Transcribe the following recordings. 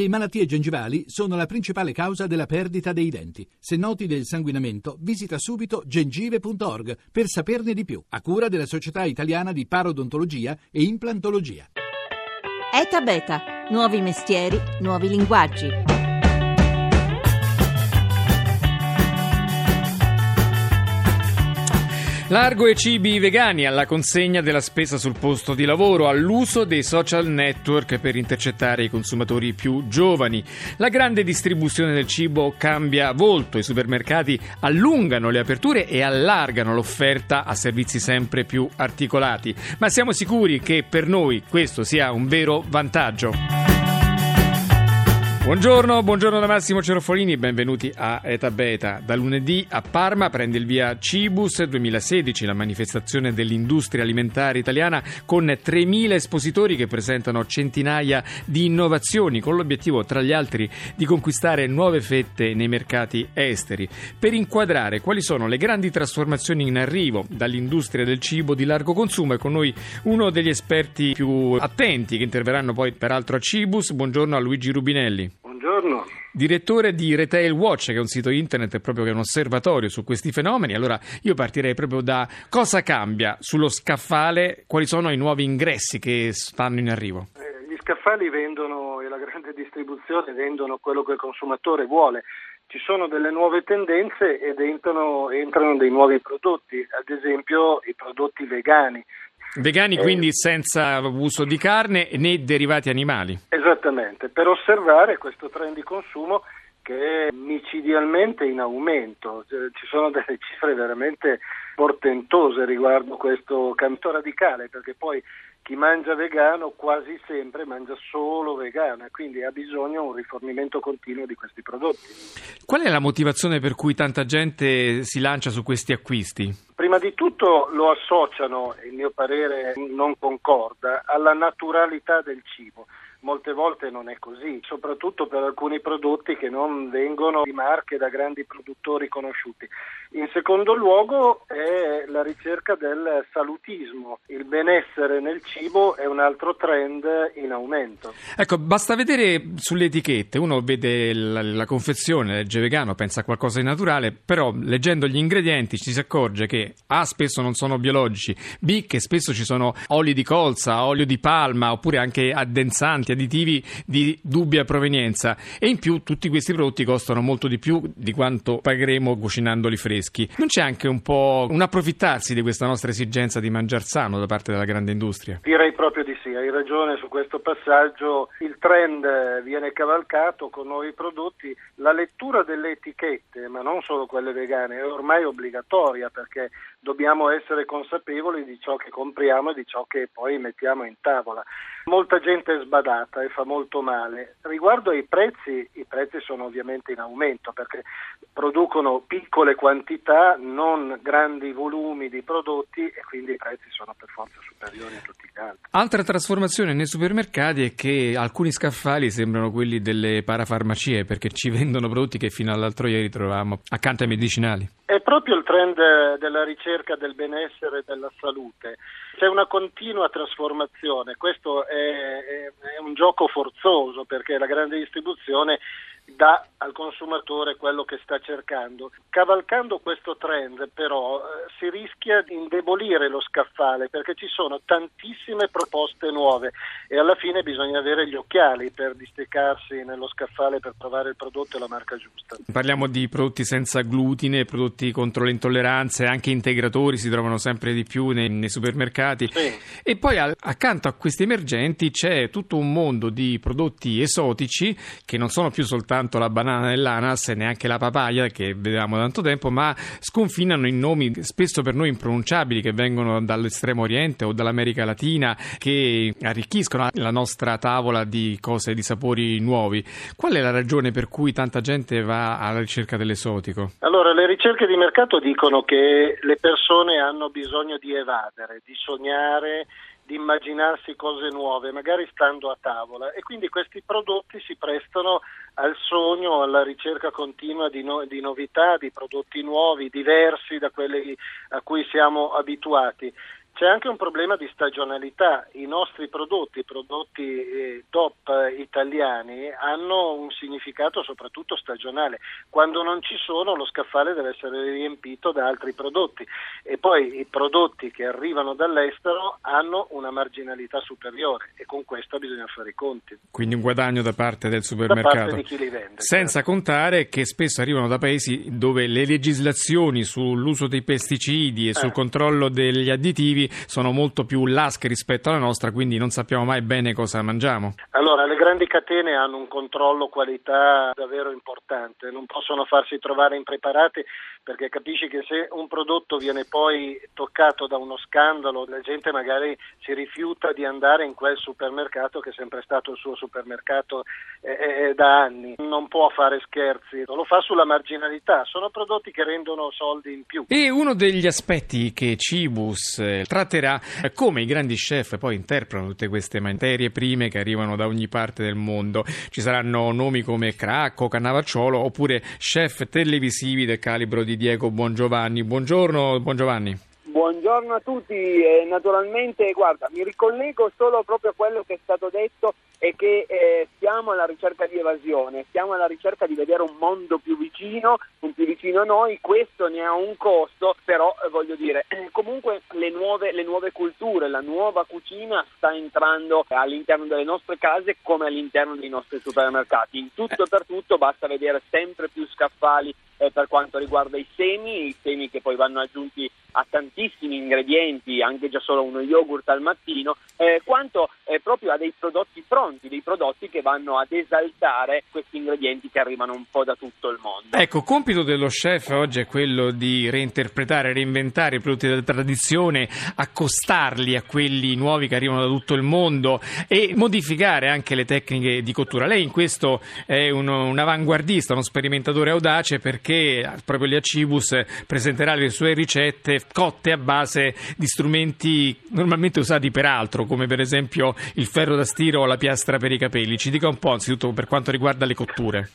Le malattie gengivali sono la principale causa della perdita dei denti. Se noti del sanguinamento, visita subito gengive.org per saperne di più, a cura della Società Italiana di Parodontologia e Implantologia. ETA Beta, nuovi mestieri, nuovi linguaggi. Largo e cibi vegani alla consegna della spesa sul posto di lavoro, all'uso dei social network per intercettare i consumatori più giovani. La grande distribuzione del cibo cambia volto, i supermercati allungano le aperture e allargano l'offerta a servizi sempre più articolati. Ma siamo sicuri che per noi questo sia un vero vantaggio? Buongiorno, buongiorno da Massimo Cerofolini, benvenuti a Eta Beta. Da lunedì a Parma prende il via Cibus 2016, la manifestazione dell'industria alimentare italiana con 3.000 espositori che presentano centinaia di innovazioni con l'obiettivo, tra gli altri, di conquistare nuove fette nei mercati esteri. Per inquadrare quali sono le grandi trasformazioni in arrivo dall'industria del cibo di largo consumo è con noi uno degli esperti più attenti che interverranno poi peraltro a Cibus. Buongiorno a Luigi Rubinelli. Buongiorno. Direttore di Retail Watch, che è un sito internet proprio che è un osservatorio su questi fenomeni. Allora io partirei proprio da cosa cambia sullo scaffale, quali sono i nuovi ingressi che stanno in arrivo? Eh, gli scaffali vendono e la grande distribuzione vendono quello che il consumatore vuole. Ci sono delle nuove tendenze ed entrano, entrano dei nuovi prodotti, ad esempio i prodotti vegani. Vegani eh, quindi senza uso di carne né derivati animali. Esattamente, per osservare questo trend di consumo che è micidialmente in aumento. Ci sono delle cifre veramente portentose riguardo questo cambio radicale, perché poi chi mangia vegano quasi sempre mangia solo vegano e quindi ha bisogno di un rifornimento continuo di questi prodotti. Qual è la motivazione per cui tanta gente si lancia su questi acquisti? Prima di tutto lo associano, il mio parere non concorda, alla naturalità del cibo molte volte non è così, soprattutto per alcuni prodotti che non vengono di marche da grandi produttori conosciuti. In secondo luogo è la ricerca del salutismo, il benessere nel cibo è un altro trend in aumento. Ecco, basta vedere sulle etichette, uno vede la, la confezione, legge vegano, pensa a qualcosa di naturale, però leggendo gli ingredienti ci si accorge che A spesso non sono biologici, B che spesso ci sono oli di colza, olio di palma oppure anche addensanti additivi di dubbia provenienza e in più tutti questi prodotti costano molto di più di quanto pagheremo cucinandoli freschi. Non c'è anche un po' un approfittarsi di questa nostra esigenza di mangiar sano da parte della grande industria? Direi proprio di sì, hai ragione su questo passaggio. Il trend viene cavalcato con nuovi prodotti. La lettura delle etichette, ma non solo quelle vegane, è ormai obbligatoria perché dobbiamo essere consapevoli di ciò che compriamo e di ciò che poi mettiamo in tavola. Molta gente è sbadata e fa molto male. Riguardo ai prezzi, i prezzi sono ovviamente in aumento perché producono piccole quantità, non grandi volumi di prodotti e quindi i prezzi sono per forza superiori a tutti gli altri. Altra trasformazione nei supermercati è che alcuni scaffali sembrano quelli delle parafarmacie perché ci vendono prodotti che fino all'altro ieri trovavamo accanto ai medicinali. È proprio il trend della ricerca del benessere e della salute. C'è una continua trasformazione, questo è, è, è un gioco forzoso perché la grande distribuzione dà al consumatore quello che sta cercando. Cavalcando questo trend però eh, si rischia di indebolire lo scaffale perché ci sono tantissime proposte nuove e alla fine bisogna avere gli occhiali per disteccarsi nello scaffale per trovare il prodotto e la marca giusta. Parliamo di prodotti senza glutine, prodotti contro le intolleranze, anche integratori si trovano sempre di più nei, nei supermercati sì. e poi al, accanto a questi emergenti c'è tutto un mondo di prodotti esotici che non sono più soltanto soltanto la banana dell'ananas e neanche la papaya che vedevamo tanto tempo, ma sconfinano in nomi spesso per noi impronunciabili che vengono dall'estremo oriente o dall'America Latina che arricchiscono la nostra tavola di cose di sapori nuovi. Qual è la ragione per cui tanta gente va alla ricerca dell'esotico? Allora, le ricerche di mercato dicono che le persone hanno bisogno di evadere, di sognare di immaginarsi cose nuove, magari stando a tavola. E quindi questi prodotti si prestano al sogno, alla ricerca continua di, no- di novità, di prodotti nuovi, diversi da quelli a cui siamo abituati C'è anche un problema di stagionalità. I nostri prodotti, i prodotti eh, DOP italiani, hanno un significato soprattutto stagionale. Quando non ci sono lo scaffale deve essere riempito da altri prodotti e poi i prodotti che arrivano dall'estero hanno una marginalità superiore e con questo bisogna fare i conti. Quindi un guadagno da parte del supermercato. Da parte di chi li vende. Senza certo. contare che spesso arrivano da paesi dove le legislazioni sull'uso dei pesticidi e eh. sul controllo degli additivi sono molto più lasche rispetto alla nostra, quindi non sappiamo mai bene cosa mangiamo. Allora, le grandi catene hanno un controllo qualità davvero importante, non possono farsi trovare impreparati perché capisci che se un prodotto viene poi toccato da uno scandalo, la gente magari si rifiuta di andare in quel supermercato che è sempre stato il suo supermercato eh, eh, da anni. Non può fare scherzi, lo fa sulla marginalità, sono prodotti che rendono soldi in più. E uno degli aspetti che Cibus eh, tratterà è come i grandi chef poi interpretano tutte queste materie prime che arrivano da ogni parte del mondo. Ci saranno nomi come Cracco, Cannavacciolo oppure chef televisivi del calibro di Diego Bongiovanni. Buongiorno, Bongiovanni. Buongiorno a tutti, eh, naturalmente guarda, mi ricollego solo proprio a quello che è stato detto e che eh, siamo alla ricerca di evasione, siamo alla ricerca di vedere un mondo più vicino, un più vicino a noi, questo ne ha un costo, però eh, voglio dire, comunque le nuove, le nuove culture, la nuova cucina sta entrando all'interno delle nostre case come all'interno dei nostri supermercati, in tutto e per tutto basta vedere sempre più scaffali eh, per quanto riguarda i semi, i semi che poi vanno aggiunti a tantissimi ingredienti, anche già solo uno yogurt al mattino, eh, quanto eh, proprio a dei prodotti pronti, dei prodotti che vanno ad esaltare questi ingredienti che arrivano un po' da tutto il mondo. Ecco, compito dello chef oggi è quello di reinterpretare, reinventare i prodotti della tradizione, accostarli a quelli nuovi che arrivano da tutto il mondo e modificare anche le tecniche di cottura. Lei in questo è uno, un avanguardista, uno sperimentatore audace perché proprio lì a Cibus presenterà le sue ricette cotte a base di strumenti normalmente usati per altro, come per esempio il ferro da stiro o la piastra per i capelli. Ci dica un po' anzitutto per quanto riguarda le cotture.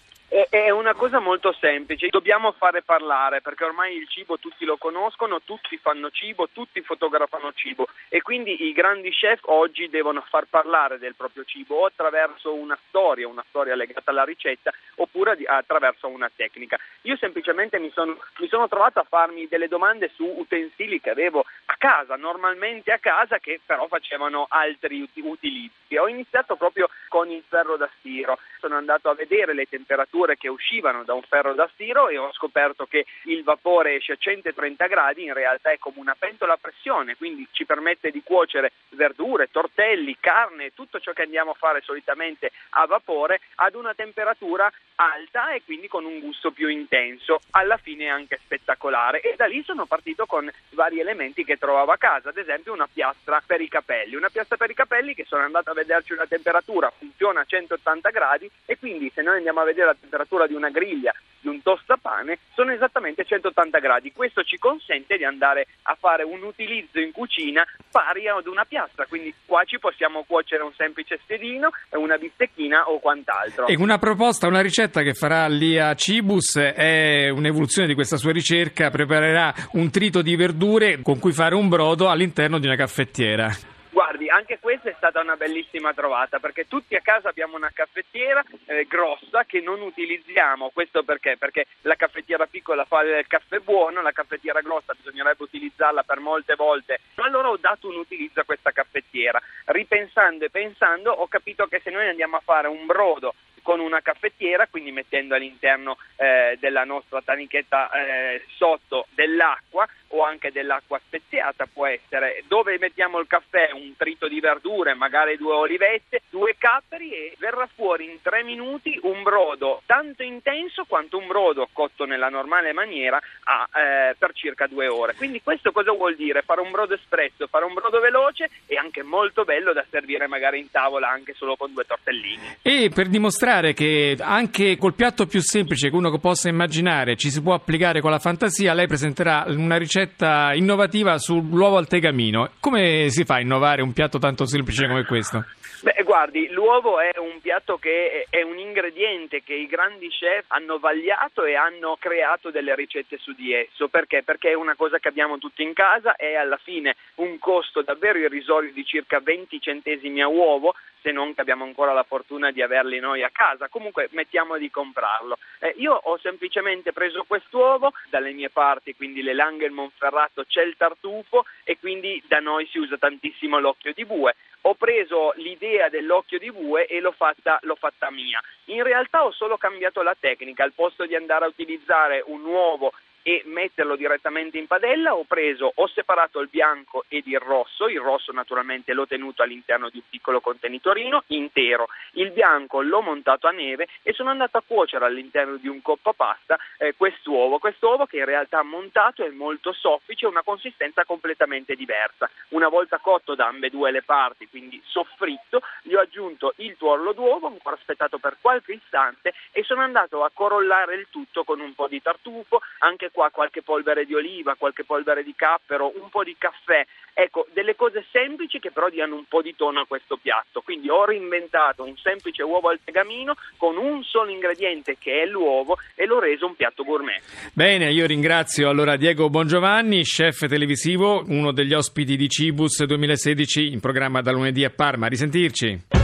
È una cosa molto semplice, dobbiamo fare parlare perché ormai il cibo tutti lo conoscono, tutti fanno cibo, tutti fotografano cibo e quindi i grandi chef oggi devono far parlare del proprio cibo o attraverso una storia, una storia legata alla ricetta oppure attraverso una tecnica. Io semplicemente mi sono, mi sono trovato a farmi delle domande su utensili che avevo a casa, normalmente a casa, che però facevano altri utilizzi. Ho iniziato proprio con il ferro da stiro, sono andato a vedere le temperature che uscivano da un ferro da stiro e ho scoperto che il vapore esce a 130 gradi, in realtà è come una pentola a pressione, quindi ci permette di cuocere verdure, tortelli, carne, tutto ciò che andiamo a fare solitamente a vapore ad una temperatura alta e quindi con un gusto più intenso, alla fine anche spettacolare. E da lì sono partito con vari elementi che trovavo a casa, ad esempio una piastra per i capelli, una piastra per i capelli che sono andato a vederci una temperatura, funziona a 180 gradi e quindi se noi andiamo a vedere la temperatura di una griglia di un tostapane sono esattamente 180 gradi. Questo ci consente di andare a fare un utilizzo in cucina pari ad una piastra, quindi qua ci possiamo cuocere un semplice spiedino, una bistecchina o quant'altro. E una proposta, una ricetta che farà lì a Cibus è un'evoluzione di questa sua ricerca, preparerà un trito di verdure con cui fare un brodo all'interno di una caffettiera. Guardi, anche questa è stata una bellissima trovata perché tutti a casa abbiamo una caffettiera eh, grossa che non utilizziamo. Questo perché? Perché la caffettiera piccola fa il caffè buono, la caffettiera grossa bisognerebbe utilizzarla per molte volte. Allora ho dato un utilizzo a questa caffettiera. Ripensando e pensando ho capito che se noi andiamo a fare un brodo con una caffettiera, quindi mettendo all'interno eh, della nostra tanichetta eh, sotto dell'acqua o anche dell'acqua speziata può essere, dove mettiamo il caffè, un trito di verdure, magari due olivette, due capperi e verrà fuori in tre minuti un brodo tanto intenso quanto un brodo cotto nella normale maniera a, eh, per circa due ore. Quindi questo cosa vuol dire? Fare un brodo espresso, fare un brodo veloce e anche molto bello da servire magari in tavola anche solo con due tortellini. E per dimostrare che anche col piatto più semplice che uno possa immaginare ci si può applicare con la fantasia, lei presenterà una ricetta ricetta innovativa sull'uovo al tegamino. Come si fa a innovare un piatto tanto semplice come questo? Beh, guardi, l'uovo è un piatto che è un ingrediente che i grandi chef hanno vagliato e hanno creato delle ricette su di esso. Perché? Perché è una cosa che abbiamo tutti in casa, è alla fine un costo davvero irrisorio di circa 20 centesimi a uovo, se non che abbiamo ancora la fortuna di averli noi a casa. Comunque mettiamo di comprarlo. Eh, io ho semplicemente preso quest'uovo, dalle mie parti, quindi le Langhe il Monferrato, c'è il tartufo e quindi da noi si usa tantissimo l'occhio di bue ho preso l'idea dell'occhio di bue e l'ho fatta, l'ho fatta, mia. In realtà ho solo cambiato la tecnica, al posto di andare a utilizzare un uovo e metterlo direttamente in padella ho preso, ho separato il bianco ed il rosso, il rosso naturalmente l'ho tenuto all'interno di un piccolo contenitorino intero, il bianco l'ho montato a neve e sono andato a cuocere all'interno di un coppa pasta eh, quest'uovo, quest'uovo che in realtà montato è molto soffice, una consistenza completamente diversa. Una volta cotto da ambedue le parti, quindi soffritto, gli ho aggiunto il tuorlo d'uovo, ancora aspettato per qualche istante e sono andato a corollare il tutto con un po' di tartufo, anche qua qualche polvere di oliva, qualche polvere di cappero, un po' di caffè. Ecco, delle cose semplici che però diano un po' di tono a questo piatto. Quindi ho reinventato un semplice uovo al tegamino con un solo ingrediente che è l'uovo e l'ho reso un piatto gourmet. Bene, io ringrazio allora Diego Bongiovanni, chef televisivo, uno degli ospiti di Cibus 2016 in programma da lunedì a Parma. Risentirci.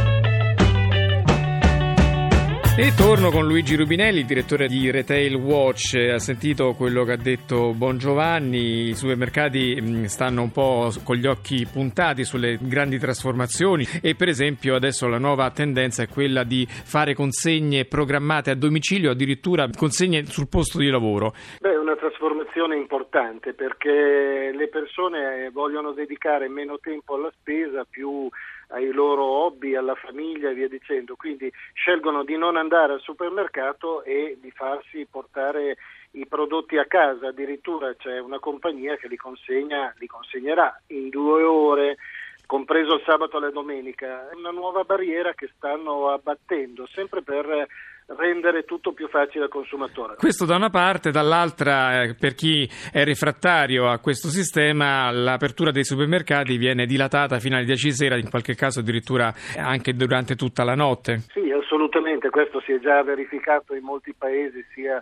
E torno con Luigi Rubinelli, direttore di Retail Watch. Ha sentito quello che ha detto Bongiovanni, i supermercati mm, stanno un po' con gli occhi puntati sulle grandi trasformazioni e per esempio adesso la nuova tendenza è quella di fare consegne programmate a domicilio, addirittura consegne sul posto di lavoro. Beh, una trasformazione importante perché le persone vogliono dedicare meno tempo alla spesa, più ai loro hobby, alla famiglia e via dicendo, quindi scelgono di non andare al supermercato e di farsi portare i prodotti a casa, addirittura c'è una compagnia che li, consegna, li consegnerà in due ore compreso il sabato e la domenica, è una nuova barriera che stanno abbattendo, sempre per rendere tutto più facile al consumatore. Questo da una parte, dall'altra eh, per chi è refrattario a questo sistema l'apertura dei supermercati viene dilatata fino alle 10 di sera, in qualche caso addirittura anche durante tutta la notte. Sì, assolutamente, questo si è già verificato in molti paesi sia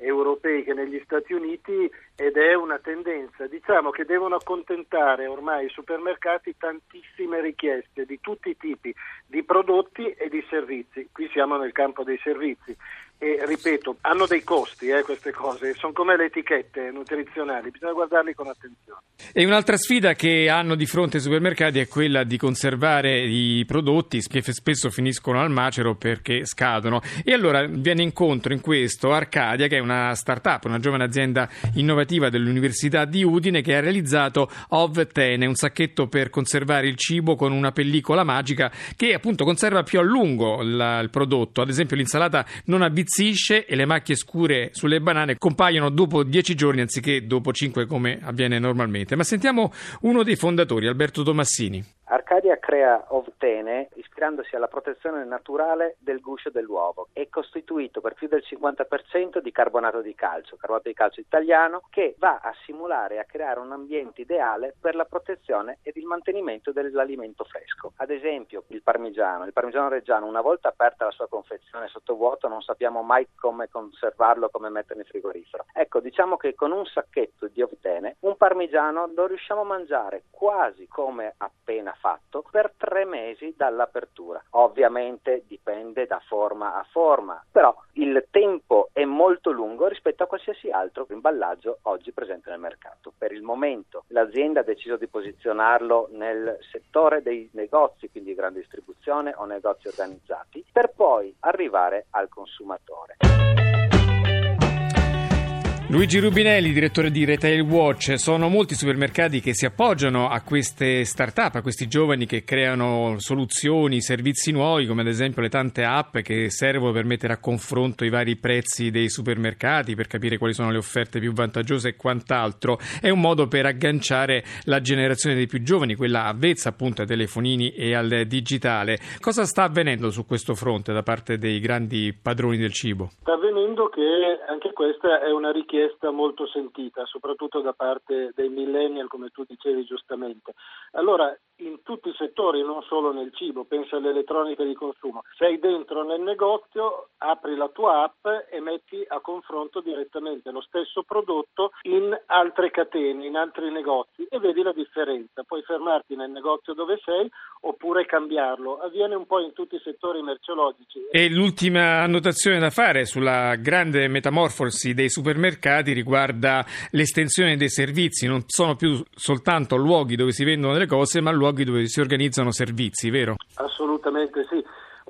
europei che negli Stati Uniti ed è una tendenza. Diciamo che devono accontentare ormai i supermercati tantissime richieste di tutti i tipi di prodotti e di servizi. Qui siamo nel campo dei servizi e ripeto, hanno dei costi eh, queste cose, sono come le etichette nutrizionali, bisogna guardarli con attenzione. E un'altra sfida che hanno di fronte i supermercati è quella di conservare i prodotti che spesso finiscono al macero perché scadono. E allora viene incontro in questo Arcadia, che è una start-up, una giovane azienda innovativa dell'Università di Udine che ha realizzato Ovtene, un sacchetto per conservare il cibo con una pellicola magica che appunto conserva più a lungo il, il prodotto. Ad esempio l'insalata non ha bizzicato imbizzisce e le macchie scure sulle banane compaiono dopo dieci giorni anziché dopo cinque come avviene normalmente. Ma sentiamo uno dei fondatori, Alberto Tomassini. Arcadia crea Ovtene ispirandosi alla protezione naturale del guscio dell'uovo. È costituito per più del 50% di carbonato di calcio, carbonato di calcio italiano, che va a simulare e a creare un ambiente ideale per la protezione ed il mantenimento dell'alimento fresco. Ad esempio il parmigiano. Il parmigiano reggiano, una volta aperta la sua confezione sotto vuoto, non sappiamo mai come conservarlo, come metterlo in frigorifero. Ecco, diciamo che con un sacchetto di Ovtene un parmigiano lo riusciamo a mangiare quasi come appena fatto per tre mesi dall'apertura. Ovviamente dipende da forma a forma, però il tempo è molto lungo rispetto a qualsiasi altro imballaggio oggi presente nel mercato. Per il momento l'azienda ha deciso di posizionarlo nel settore dei negozi, quindi grande distribuzione o negozi organizzati, per poi arrivare al consumatore. Luigi Rubinelli, direttore di Retail Watch, sono molti supermercati che si appoggiano a queste start-up, a questi giovani che creano soluzioni, servizi nuovi, come ad esempio le tante app che servono per mettere a confronto i vari prezzi dei supermercati, per capire quali sono le offerte più vantaggiose e quant'altro. È un modo per agganciare la generazione dei più giovani, quella avvezza appunto ai telefonini e al digitale. Cosa sta avvenendo su questo fronte da parte dei grandi padroni del cibo? Sta avvenendo che anche questa è una richiesta richiesta molto sentita, soprattutto da parte dei millennial, come tu dicevi giustamente. Allora, in tutti i settori, non solo nel cibo, pensa all'elettronica di consumo. Sei dentro nel negozio, apri la tua app e metti a confronto direttamente lo stesso prodotto in altre catene, in altri negozi e vedi la differenza. Puoi fermarti nel negozio dove sei oppure cambiarlo. Avviene un po' in tutti i settori merceologici. E l'ultima annotazione da fare sulla grande metamorfosi dei supermercati riguarda l'estensione dei servizi. Non sono più soltanto luoghi dove si vendono le cose, ma luoghi dove si organizzano servizi, vero? Assolutamente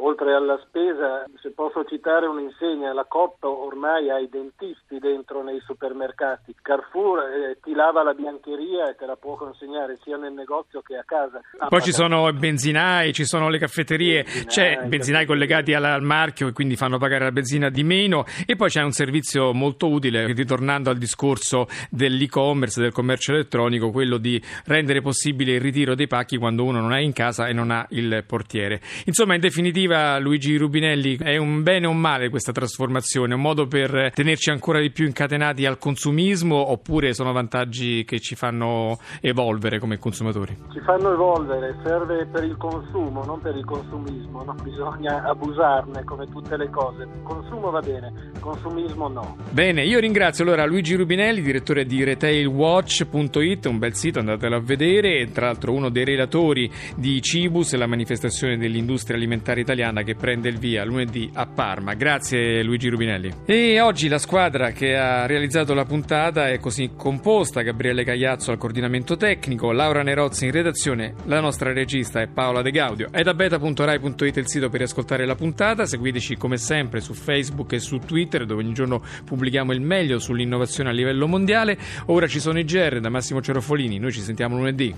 oltre alla spesa, se posso citare un'insegna, la Coop ormai ha i dentisti dentro nei supermercati. Carrefour eh, ti lava la biancheria e te la può consegnare sia nel negozio che a casa. Ah, Poi ci sono i benzinai, ci sono le caffetterie, benzinai, c'è benzinai collegati al marchio e quindi fanno pagare la benzina di meno e poi c'è un servizio molto utile, ritornando al discorso dell'e-commerce, del commercio elettronico, quello di rendere possibile il ritiro dei pacchi quando uno non è in casa e non ha il portiere. Insomma, in definitiva scriveva Luigi Rubinelli, è un bene o un male questa trasformazione? Un modo per tenerci ancora di più incatenati al consumismo oppure sono vantaggi che ci fanno evolvere come consumatori? Ci fanno evolvere, serve per il consumo, non per il consumismo, non bisogna abusarne come tutte le cose. Consumo va bene, consumismo no. Bene, io ringrazio allora Luigi Rubinelli, direttore di retailwatch.it, un bel sito, andatelo a vedere, tra l'altro uno dei relatori di Cibus, la manifestazione dell'industria alimentare italiana italiana che prende il via lunedì a Parma. Grazie Luigi Rubinelli. E oggi la squadra che ha realizzato la puntata è così composta: Gabriele Cagliazzo al coordinamento tecnico, Laura Nerozzi in redazione, la nostra regista è Paola De Gaudio. È da beta.rai.it il sito per ascoltare la puntata. Seguiteci come sempre su Facebook e su Twitter, dove ogni giorno pubblichiamo il meglio sull'innovazione a livello mondiale. Ora ci sono i GR da Massimo Cerofolini. Noi ci sentiamo lunedì.